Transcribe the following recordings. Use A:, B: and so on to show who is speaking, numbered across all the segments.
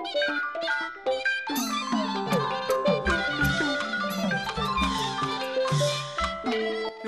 A: မ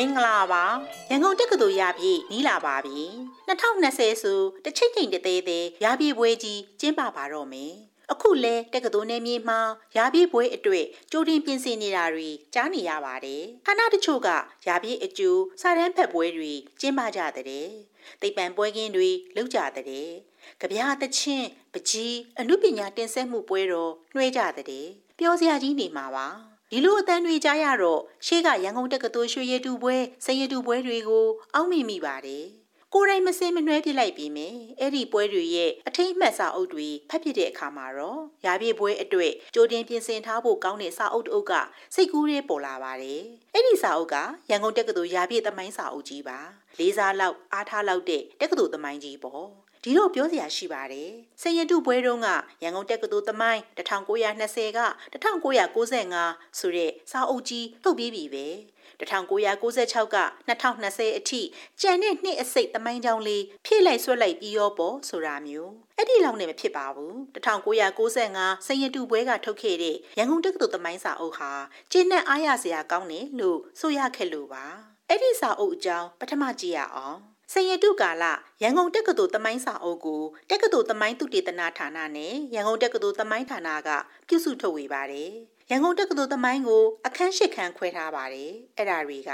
A: င်္ဂလာပါရန်ကုန်တက္ကသိုလ်ရပြီနီးလာပါပြီ2020ဆိုတစ်ချိန်ချိန်တသေးသေးရပြီပွဲကြီးကျင်းပပါတော့မယ်အခုလဲတက္ကသိုလ်နယ်မြေမှာရာပြည့်ပွဲအတွေ့ကြိုတင်ပြင်ဆင်နေတာတွေကြားနေရပါတယ်။ခဏတချို့ကရာပြည့်အကျိုးစာတန်းဖက်ပွဲတွေကျင်းပကြတဲ့။တိတ်ပံပွဲကင်းတွေလုပ်ကြတဲ့။ ကြပြားတချင်းပကြီးအမှုပညာတင်ဆက်မှုပွဲတော်နှွှဲကြတဲ့။ပြောစရာကြီးနေမှာပါ။ဒီလိုအတန်းတွေကြားရတော့ရှေ့ကရန်ကုန်တက္ကသိုလ်ရွှေရည်တူပွဲစရည်တူပွဲတွေကိုအောက်မိမိပါတယ်။ကိုယ်တိုင်မစင်မနှွဲပြလိုက်ပြီးမယ်အဲ့ဒီပွဲတွေရဲ့အထိတ်မှတ်စာအုပ်တွေဖတ်ပြတဲ့အခါမှာတော့ရာပြည့်ပွဲအတွေ့ကြိုတင်ပြင်ဆင်ထားဖို့ကောင်းတဲ့စာအုပ်တအုပ်ကစိတ်ကူးရေးပေါ်လာပါတယ်အဲ့ဒီစာအုပ်ကရန်ကုန်တက္ကသိုလ်ရာပြည့်သမိုင်းစာအုပ်ကြီးပါလေးစားလောက်အားထားလောက်တဲ့တက္ကသိုလ်သမိုင်းကြီးပေါ့ ဒီတော့ပြောစရာရှိပါတယ်။စရတုပွဲတုန်းကရန်ကုန်တက္ကသိုလ်သမိုင်း1920က1995ဆိုတဲ့စာအုပ်ကြီးထုတ်ပြီးပြီပဲ1996က2020အထိကြံတဲ့နှစ်အစိတ်သမိုင်းကြောင်းလေးဖြည့်လိုက်ဆွဲလိုက်ပြီးရောပေါ့ဆိုတာမျိုးအဲ့ဒီလောက်နဲ့မဖြစ်ပါဘူး1995စရတုပွဲကထုတ်ခဲ့တဲ့ရန်ကုန်တက္ကသိုလ်သမိုင်းစာအုပ်ဟာကျင်းနဲ့အားရစရာကောင်းတယ်လို့ဆိုရခဲ့လို့ပါအဲ့ဒီစာအုပ်အကြောင်းပထမကြည့်ရအောင် စရတုကာလရန်ကုန်တက္ကသိုလ်သမိုင်းစာအုပ်ကိုတက္ကသိုလ်သမိုင်းသုတေသနဌာနနဲ့ရန်ကုန်တက္ကသိုလ်သမိုင်းဌာနကပြုစုထုတ်ဝေပါတယ်ရန်ကုန်တက္ကသိုလ်သမိုင်းကိုအခန်း၈ခန်းခွဲထားပါတယ်အဲ့ဒါတွေက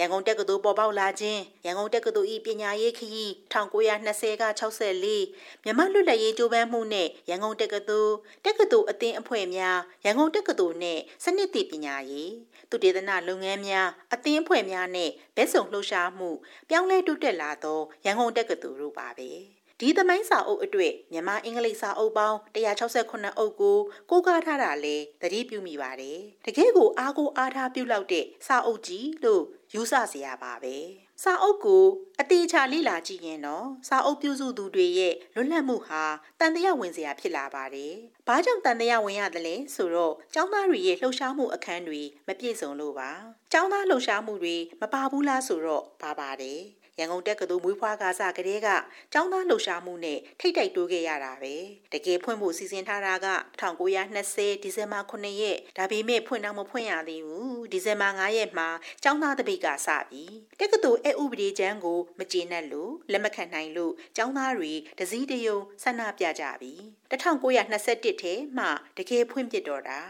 A: ရန်ကုန်တက္ကသိုလ်ပေါ်ပေါက်လာခြင်းရန်ကုန်တက္ကသိုလ်ဤပညာရေးခရီး1920က64မြမလွတ်လပ်ရေးကြိုးပမ်းမှုနဲ့ရန်ကုန်တက္ကသိုလ်တက္ကသိုလ်အသင်းအဖွဲ့များရန်ကုန်တက္ကသိုလ်နဲ့စနစ်တည်ပညာရေးသူတေသနလုပ်ငန်းများအသင်းအဖွဲ့များနဲ့ဘက်စုံလှုပ်ရှားမှု ပြောင်းလဲတိုးတက်လာသောရန်ကုန်တက္ကသိုလ်တို့ပါပဲ။ ဒီသမိုင်းစာအုပ်အတွေ့မြန်မာအင်္ဂလိပ်စာအုပ်ပေါင်း168အုပ်ကိုကိုးကားထားတာလဲသတိပြုမိပါတယ်တကယ်ကိုအားကိုအားထားပြုလောက်တဲ့စာအုပ်ကြီးလို့ယူဆစရာပါပဲစာအုပ်ကိုအသေးချာလေ့လာကြည့်ရင်တော့စာအုပ်ပြုစုသူတွေရဲ့လွတ်လပ်မှုဟာတန်တရားဝင်စရာဖြစ်လာပါတယ်။ဘာကြောင့်တန်တရားဝင်ရတယ်လဲဆိုတော့ကျောင်းသားတွေရဲ့လှုပ်ရှားမှုအခန်းတွေမပြည့်စုံလို့ပါ။ကျောင်းသားလှုပ်ရှားမှုတွေမပါဘူးလားဆိုတော့ပါပါတယ်။ ရန်ကုန်တက္ကသိုလ်မွေးဖွားကားစကလေးကကျောင်းသားလှုပ်ရှားမှုနဲ့ထိတ်တိုက်တိုးခဲ့ရတာပဲတကယ်ဖွင့်ဖို့စီစဉ်ထားတာက1920ဒီဇင်ဘာ9ရက်ဒါပေမဲ့ဖွင့်တော့မဖွင့်ရသေးဘူးဒီဇင်ဘာ9ရက်မှာကျောင်းသားတပိတ်ကစပြီတက္ကသိုလ်အဥပဒေကျမ်းကိုမကျေနပ်လို့လက်မခံနိုင်လို့ကျောင်းသားတွေတစည်းတယုံဆန္ဒပြကြပြီ1921ထဲမှတကယ်ဖွင့်ပြတော့တာ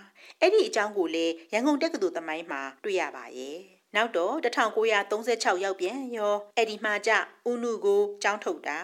A: အဲ့ဒီအကြောင်းကိုလည်းရန်ကုန်တက္ကသိုလ်သမိုင်းမှာတွေ့ရပါရဲ့ နောက်တော့1936ရောက်ပြန်ရောအဲ့ဒီမှကြဦးနုကိုကြောင်းထုတ်တာ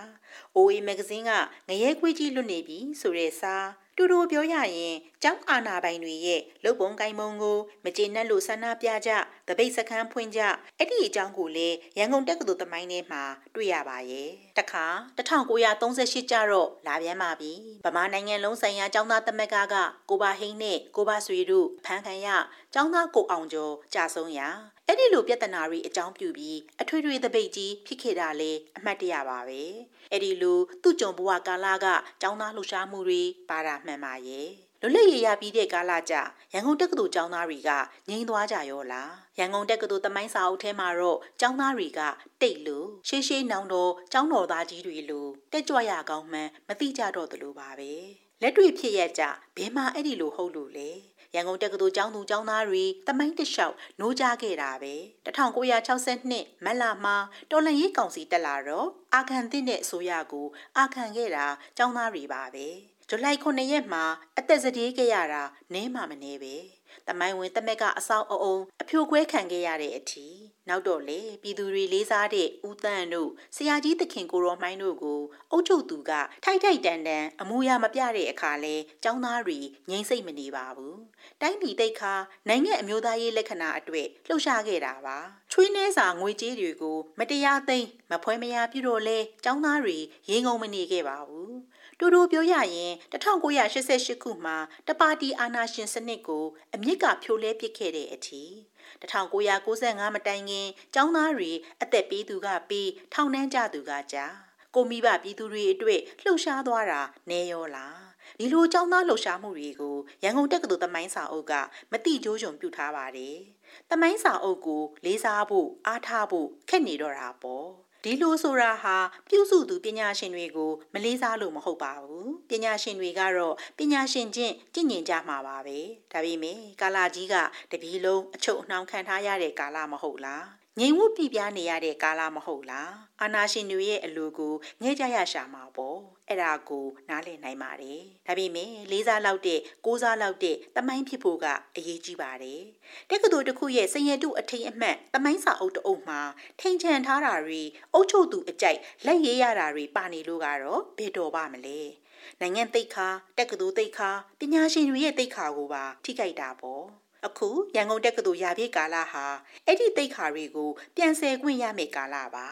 A: OA မဂ္ဂဇင်းကငရဲခွေးကြီးလွတ်နေပြီဆိုတဲ့စာတူတူပြောရရင်ကျောင်းအာနာပိုင်တွေရဲ့လုတ်ပုံကိုင်မုံကိုမကျေနပ်လို့ဆန္ဒပြကြတပိတ်စခန်းဖွင့်ကြအဲ့ဒီအကြောင်းကိုလည်းရန်ကုန်တက္ကသိုလ်သမိုင်းထဲမှာတွေ့ရပါရဲ့တခါ1938ကျတော့လာပြန်ပါပြီဗမာနိုင်ငံလုံးဆိုင်ရာကျောင်းသားသမက်ကကကိုပါဟိန်းနဲ့ကိုပါဆွေတို့ဖမ်းခံရကျောင်းသားကိုအောင်ကျော်ကြာဆုံးရာအဲ့ဒီလိုပြဿနာတွေအကြောင်းပြုပြီးအထွေထွေတပိတ်ကြီးဖြစ်ခဲ့တာလေအမှတ်တရပါပဲအဲ့ဒီလိုသူ့ကြုံဘဝကာလကကျောင်းသားလှူရှားမှုတွေပါတာမှန်ပါရဲ့လွတ်လပ်ရေးရပြီးတဲ့ကာလကြရန်ကုန်တက္ကသိုလ်ကျောင်းသားတွေကငြိမ်းသွားကြရောလားရန်ကုန်တက္ကသိုလ်တမိုင်းစာအုပ်ထဲမှာတော့ကျောင်းသားတွေကတိတ်လို့ရှေးရှေးနောင်တော်ကျောင်းတော်သားကြီးတွေလိုတက်ကြွရကောင်းမှန်းမသိကြတော့သလိုပါပဲလက်တွေ့ဖြစ်ရကြဘယ်မှာအဲ့ဒီလိုဟုတ်လို့လဲရန်ကုန်တက္ကသိုလ်ကျောင်းသူကျောင်းသားတွေတမိုင်းတလျှောက်နိုးကြခဲ့တာပဲ1962မတ်လမှာတော်လန်ရေးကောင်စီတက်လာတော့အာခံသင့်တဲ့အစိုးရကိုအာခံခဲ့တာကျောင်းသားတွေပါပဲ ဇူလိုင်9ရက်မှာအသက်စတေးခဲ့ရတာနင်းမှမနေပဲ တမိုင်းဝင်တမက်ကအဆောက်အအုံအဖြိုခွဲခံခဲ့ရတဲ့အထိနောက်တော့လေပြည်သူတွေလေးစားတဲ့ဦးတန်းတို့ဆရာကြီးသခင်ကိုရောမိုင်းတို့ကိုအုပ်ချုပ်သူကထိုက်ထိုက်တန်တန်အမူအရာမပြတဲ့အခါလဲចောင်းသားတွေငြိမ့်စိတ်မနေပါဘူးတိုင်းပြည်တိတ်ခါနိုင်ငံအမျိုးသားရေးလက္ခဏာအတွေ့လှုပ်ရှားခဲ့တာပါချွေးနှဲစာငွေကြေးတွေကိုမတရားသိမ်းမဖွဲမရပြုတော့လဲចောင်းသားတွေရေငုံမနေခဲ့ပါဘူးတူတူပြောရရင်1988ခုမှာတပါတီအာဏာရှင်စနစ်ကိုအမြင့်ကဖြိုလဲပစ်ခဲ့တဲ့အထိ1995မတိုင်ခင်ចောင်းသားတွေအသက်ပေးသူကပေးထောင်နှန်းကြသူကကြာကိုမိဘပြည်သူတွေအတွေ့လှုပ်ရှားသွားတာနေရောလားဒီလိုចောင်းသားလှုပ်ရှားမှုတွေကိုရန်ကုန်တက္ကသိုလ်တမိုင်းစာအုပ်ကမတိကျိုးချုံပြုထားပါတယ်။တမိုင်းစာအုပ်ကိုလေးစားဖို့အားထားဖို့ခက်နေတော့တာပေါ့။ ဒဒီလိုဆိုတာဟာပြုစုသူပညာရှင်တွေကိုမလေးစားလို့မဟုတ်ပါဘူးပညာရှင်တွေကတော့ပညာရှင်ချင်းကြင်ញင်ကြမှာပါပဲဒါပေမဲ့ကာလာကြီးကတပီလုံးအချုပ်အနှောင်ခံထားရတဲ့ကာလမဟုတ်လား ငြိမ်ဝတ်ပြပြနေရတဲ့ကာလမဟုတ်လားအာနာရှင်တွေရဲ့အလိုကိုငဲကြရရှာမှာပေါ့အဲ့ဒါကိုနားလည်နိုင်ပါတယ်ဒါပေမဲ့လေးစားလောက်တဲ့ကိုးစားလောက်တဲ့တမိုင်းဖြစ်ဖို့ကအရေးကြီးပါတယ်တက္ကသိုလ်တစ်ခုရဲ့စင်ရတုအထိန်အမှတ်တမိုင်းစာအုပ်တအုပ်မှာထိန်ချန်ထားတာတွေအုပ်ချုပ်သူအကြိုက်လက်ရေးရတာတွေပါနေလို့ကတော့ဘယ်တော်ပါမလဲနိုင်ငံသိက္ခာတက္ကသိုလ်သိက္ခာပညာရှင်တွေရဲ့သိက္ခာကိုပါထိခိုက်တာပေါ့ အခုရန်ကုန်တက္ကသိုလ်ရာပြည့်ကာလဟာအဲ့ဒီတိတ်ခါတွေကိုပြန်ဆယ်ခွင့်ရမယ့်ကာလပါ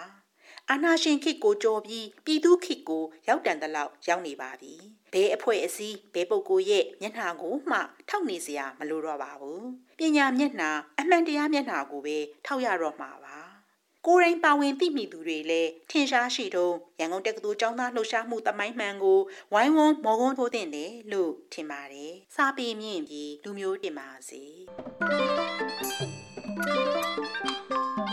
A: အာနာရှင်ခေတ်ကိုကြော်ပြီးပြည်သူခေတ်ကိုရောက်တန်တလောက်ရောက်နေပါပြီဘဲအဖွဲ့အစည်းဘဲပုဂ္ဂိုလ်ရဲ့မျက်နှာကိုမှထောက်နေစရာမလိုတော့ပါဘူးပညာမျက်နှာအမှန်တရားမျက်နှာကိုပဲထောက်ရတော့မှာပါ ကိုရင်ပါဝင်သိမိသူတွေလည်းထင်ရှားရှိတုံးရန်ကုန်တက္ကသိုလ်ကျောင်းသားလှုပ်ရှားမှုတမိုင်းမှန်ကိုဝိုင်းဝန်းမော်ကွန်းထိုးတင်တယ်လို့ထင်ပါတယ်။စာပေမြင့်ပြီးလူမျိုးတင်ပါစေ။